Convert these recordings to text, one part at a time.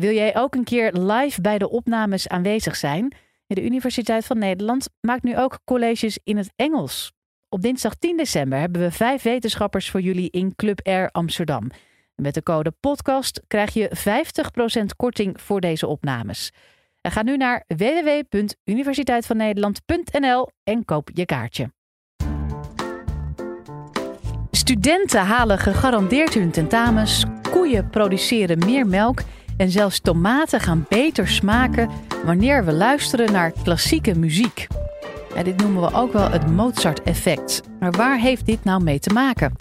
wil jij ook een keer live bij de opnames aanwezig zijn? De Universiteit van Nederland maakt nu ook colleges in het Engels. Op dinsdag 10 december hebben we vijf wetenschappers voor jullie in Club Air Amsterdam. Met de code podcast krijg je 50% korting voor deze opnames. Ga nu naar www.universiteitvannederland.nl en koop je kaartje. Studenten halen gegarandeerd hun tentamens, koeien produceren meer melk en zelfs tomaten gaan beter smaken wanneer we luisteren naar klassieke muziek. Ja, dit noemen we ook wel het Mozart-effect. Maar waar heeft dit nou mee te maken?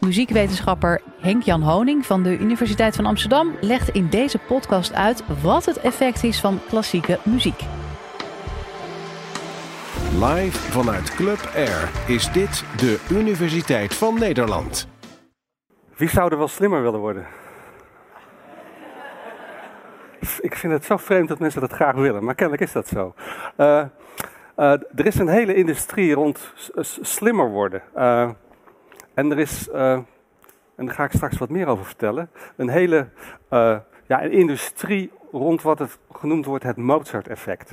Muziekwetenschapper Henk-Jan Honing van de Universiteit van Amsterdam legt in deze podcast uit wat het effect is van klassieke muziek. Live vanuit Club Air is dit de Universiteit van Nederland. Wie zou er wel slimmer willen worden? Ik vind het zo vreemd dat mensen dat graag willen, maar kennelijk is dat zo. Uh, uh, er is een hele industrie rond slimmer worden. Uh, en er is, en daar ga ik straks wat meer over vertellen, een hele ja, een industrie rond wat het genoemd wordt het Mozart-effect.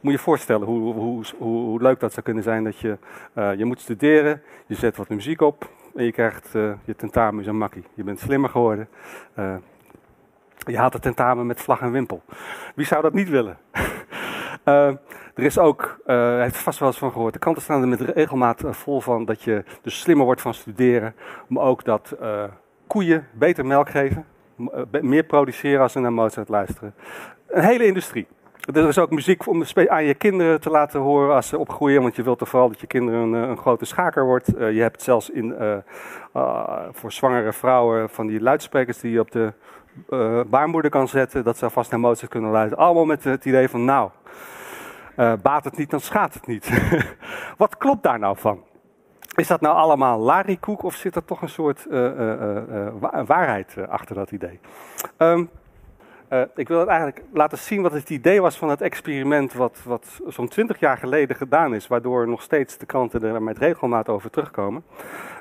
Moet je je voorstellen hoe, hoe, hoe, hoe, leuk dat zou kunnen zijn dat je, je moet studeren, je zet wat muziek op en je krijgt je tentamen is een makkie. Je bent slimmer geworden. Je haalt het tentamen met vlag en wimpel. Wie zou dat niet willen? uh, er is ook, uh, heeft vast wel eens van gehoord, de kanten staan er met regelmaat eh, vol van dat je dus slimmer wordt van studeren. Maar ook dat koeien beter melk geven, meer produceren als ze naar Mozart luisteren. Een hele industrie. Er is ook muziek om aan je kinderen te laten horen als ze opgroeien. Want je wilt toch vooral dat je kinderen een, een grote schaker wordt. Je hebt zelfs in, voor zwangere vrouwen van die luidsprekers die je op de baarmoeder kan zetten. Dat ze vast naar Mozart kunnen luisteren. Allemaal met het idee van nou, baat het niet, dan schaadt het niet. Wat klopt daar nou van? Is dat nou allemaal larikoek of zit er toch een soort waarheid achter dat idee? Uh, ik wil het eigenlijk laten zien wat het idee was van het experiment wat, wat zo'n twintig jaar geleden gedaan is, waardoor nog steeds de kranten er met regelmaat over terugkomen.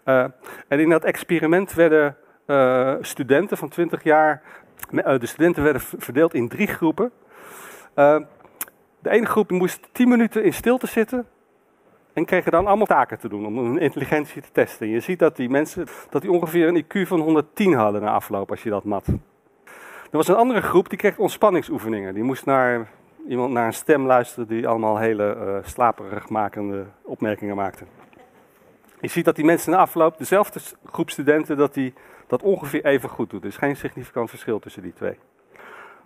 Uh, en in dat experiment werden uh, studenten van 20 jaar, de studenten werden verdeeld in drie groepen. de ene groep moest 10 minuten in stilte zitten en kregen dan allemaal taken te doen om hun intelligentie te testen. En je ziet dat die mensen dat die ongeveer een IQ van 110 hadden na afloop als je dat mat. Er was een andere groep die kreeg ontspanningsoefeningen. Die moest naar iemand naar een stem luisteren die allemaal hele uh, slaperig makende opmerkingen maakte. Je ziet dat die mensen na afloop, dezelfde groep studenten, dat die dat ongeveer even goed doet. Er is geen significant verschil tussen die twee.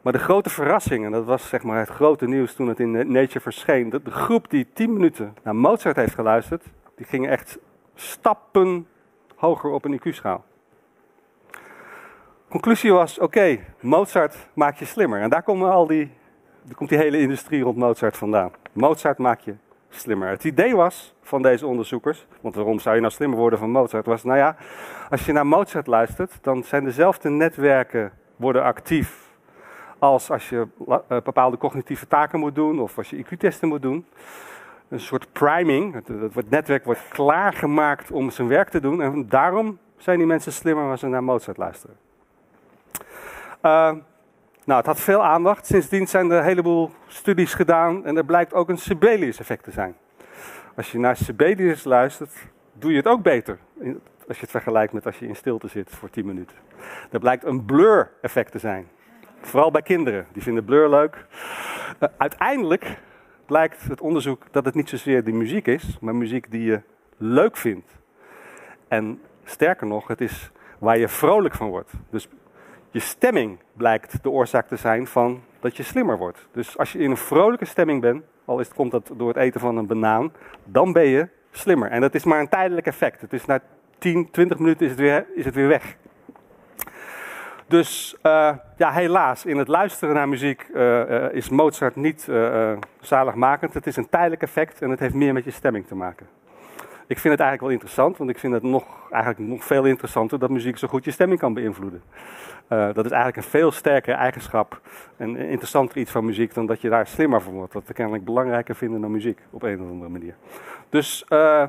Maar de grote verrassing, en dat was zeg maar het grote nieuws toen het in Nature verscheen, dat de groep die 10 minuten naar Mozart heeft geluisterd, die ging echt stappen hoger op een IQ-schaal. Conclusie was, oké, Mozart maakt je slimmer. En daar komen al die, komt die hele industrie rond Mozart vandaan. Mozart maakt je slimmer. Het idee was van deze onderzoekers, want waarom zou je nou slimmer worden van Mozart, was nou ja, als je naar Mozart luistert, dan zijn dezelfde netwerken worden actief als als je uh, bepaalde cognitieve taken moet doen of als je IQ-testen moet doen. Een soort priming, het, netwerk wordt klaargemaakt om zijn werk te doen en daarom zijn die mensen slimmer als ze naar Mozart luisteren. Uh, nou, het had veel aandacht. Sindsdien zijn er een heleboel studies gedaan en er blijkt ook een Sibelius effect te zijn. Als je naar Sibelius luistert, doe je het ook beter. Als je het vergelijkt met als je in stilte zit voor 10 minuten. Er blijkt een blur effect te zijn. Vooral bij kinderen, die vinden blur leuk. Uh, uiteindelijk blijkt het onderzoek dat het niet zozeer die muziek is, maar muziek die je leuk vindt. En sterker nog, het is waar je vrolijk van wordt. Dus je stemming blijkt de oorzaak te zijn van dat je slimmer wordt. Dus als je in een vrolijke stemming bent, al is komt dat door het eten van een banaan, dan ben je slimmer. En dat is maar een tijdelijk effect. Het na 10, 20 minuten is het weer, is het weer weg. Dus uh, ja, helaas, in het luisteren naar muziek uh, uh, is Mozart niet zaligmakend. Het is een tijdelijk effect en het heeft meer met je stemming te maken. Ik vind het eigenlijk wel interessant, want ik vind het nog, eigenlijk nog veel interessanter dat muziek zo goed je stemming kan beïnvloeden. Uh, dat is eigenlijk een veel sterkere eigenschap en interessanter iets van muziek dan dat je daar slimmer van wordt. Wat we kennelijk belangrijker vinden dan muziek op een of andere manier. Dus uh,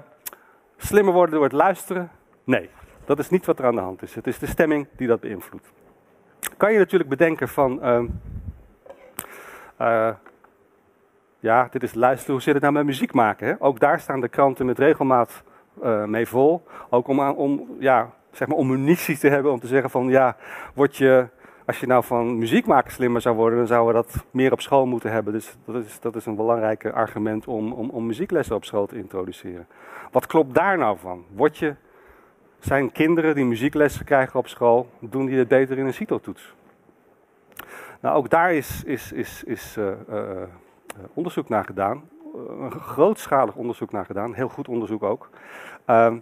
slimmer worden door het luisteren? Nee, dat is niet wat er aan de hand is. Het is de stemming die dat beïnvloedt. kan je natuurlijk bedenken van, ehm, eh, ja, dit is luisteren, hoe zit het nou met muziek maken? Hè? Ook daar staan de kranten met regelmaat mee vol. Ook om, om, ja, zeg maar om munitie te hebben om te zeggen van, ja, word je, als je nou van muziek maken slimmer zou worden, dan zouden we dat meer op school moeten hebben. Dus dat is, dat is een belangrijk argument om, om, om muzieklessen op school te introduceren. Wat klopt daar nou van? Word je zijn kinderen die muzieklessen krijgen op school, doen die het beter in een CITO-toets? Nou, ook daar is, is, is, is uh, uh, onderzoek naar gedaan. een grootschalig onderzoek naar gedaan. Heel goed onderzoek ook. Ehm,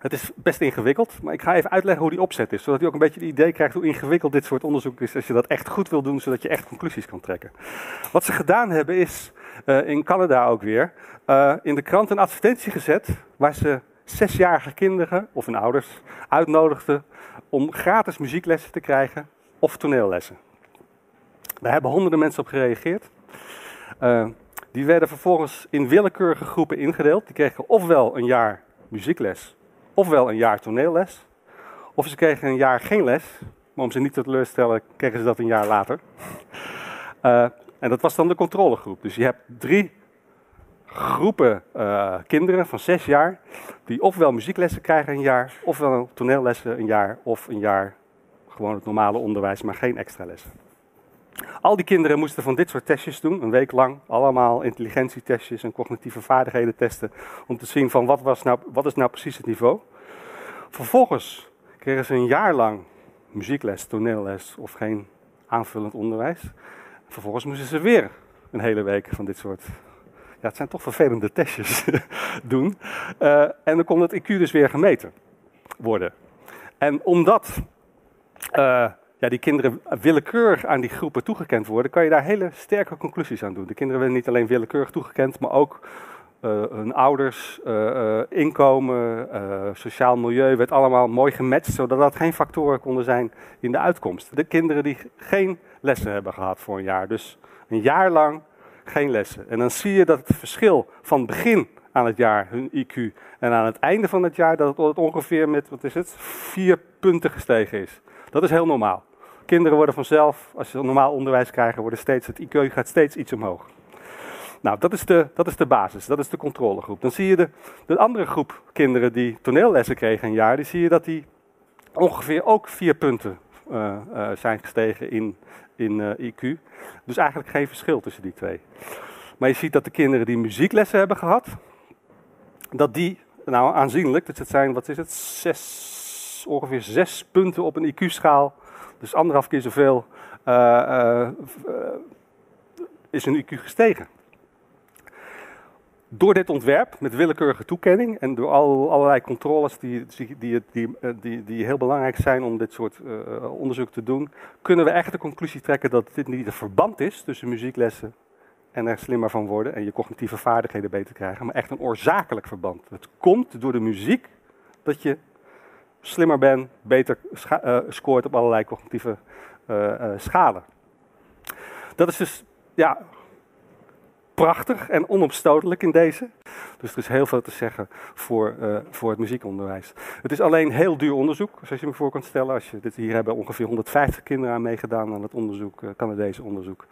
het is best ingewikkeld, maar ik ga even uitleggen hoe die opzet is. Zodat u ook een beetje het idee krijgt hoe ingewikkeld dit soort onderzoek is. Als je dat echt goed wil doen, zodat je echt conclusies kan trekken. Wat ze gedaan hebben is, in Canada ook weer, in de krant een advertentie gezet. Waar ze zesjarige kinderen of hun ouders uitnodigden om gratis muzieklessen te krijgen of toneellessen. Daar hebben honderden mensen op gereageerd. Uh, die werden vervolgens in willekeurige groepen ingedeeld. Die kregen ofwel een jaar muziekles, ofwel een jaar toneelles. Of ze kregen een jaar geen les, maar om ze niet te teleurstellen, kregen ze dat een jaar later. Uh, en dat was dan de controlegroep. Dus je hebt drie groepen uh, kinderen van zes jaar, die ofwel muzieklessen krijgen een jaar, ofwel toneellessen een jaar, of een jaar gewoon het normale onderwijs, maar geen extra lessen. Al die kinderen moesten van dit soort testjes doen, een week lang. Allemaal intelligentietestjes en cognitieve vaardigheden testen. Om te zien van wat, was nou, wat is nou precies het niveau. Vervolgens kregen ze een jaar lang muziekles, toneelles of geen aanvullend onderwijs. Vervolgens moesten ze weer een hele week van dit soort ja, het zijn toch vervelende testjes doen. Uh, en dan kon het IQ dus weer gemeten worden. En omdat uh, ja, die kinderen willekeurig aan die groepen toegekend worden, kan je daar hele sterke conclusies aan doen. De kinderen werden niet alleen willekeurig toegekend, maar ook uh, hun ouders, uh, inkomen, sociaal milieu werd allemaal mooi gematcht, zodat dat geen factoren konden zijn in de uitkomst. De kinderen die geen lessen hebben gehad voor een jaar, dus een jaar lang geen lessen. En dan zie je dat het verschil van begin aan het jaar, hun IQ, en aan het einde van het jaar, dat het ongeveer met, wat is het, vier punten gestegen is. Dat is heel normaal. Kinderen worden vanzelf, als ze normaal onderwijs krijgen, worden steeds, het IQ gaat steeds iets omhoog. Nou, dat is, de, dat is de basis, dat is de controlegroep. Dan zie je de, de andere groep kinderen die toneellessen kregen een jaar, die zie je dat die ongeveer ook vier punten uh, uh, zijn gestegen in, in uh, IQ. Dus eigenlijk geen verschil tussen die twee. Maar je ziet dat de kinderen die muzieklessen hebben gehad, dat die, nou aanzienlijk, dus het zijn, wat is het, zes, ongeveer zes punten op een IQ-schaal dus anderhalf keer zoveel uh, is hun IQ gestegen. Door dit ontwerp, met willekeurige toekenning en door al, allerlei controles die, die, die, die, die, heel belangrijk zijn om dit soort onderzoek te doen, kunnen we echt de conclusie trekken dat dit niet een verband is tussen muzieklessen en er slimmer van worden en je cognitieve vaardigheden beter krijgen, maar echt een oorzakelijk verband. Het komt door de muziek dat je slimmer ben, beter uh, scoort op allerlei cognitieve uh, schalen. Dat is dus ja, prachtig en onopstotelijk in deze. Dus er is heel veel te zeggen voor, voor het muziekonderwijs. Het is alleen heel duur onderzoek, zoals je me voor kan stellen. Als je dit hier hebben ongeveer 150 kinderen aan meegedaan aan het onderzoek, Canadese onderzoek.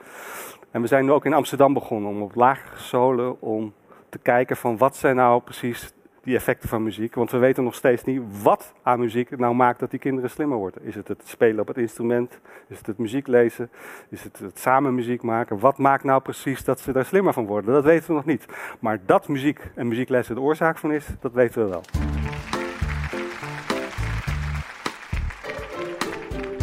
En we zijn nu ook in Amsterdam begonnen om op lagere scholen om te kijken van wat zijn nou precies die effecten van muziek. Want we weten nog steeds niet wat aan muziek nou maakt dat die kinderen slimmer worden. Is het het spelen op het instrument? Is het het muziek lezen? Is het het samen muziek maken? Wat maakt nou precies dat ze daar slimmer van worden? Dat weten we nog niet. Maar dat muziek en muzieklessen de oorzaak van is, dat weten we wel.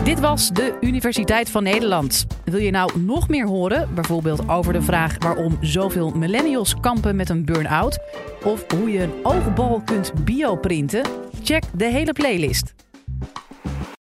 Dit was de Universiteit van Nederland. Wil je nou nog meer horen, bijvoorbeeld over de vraag waarom zoveel millennials kampen met een burn-out? Of hoe je een oogbal kunt bioprinten? Check de hele playlist.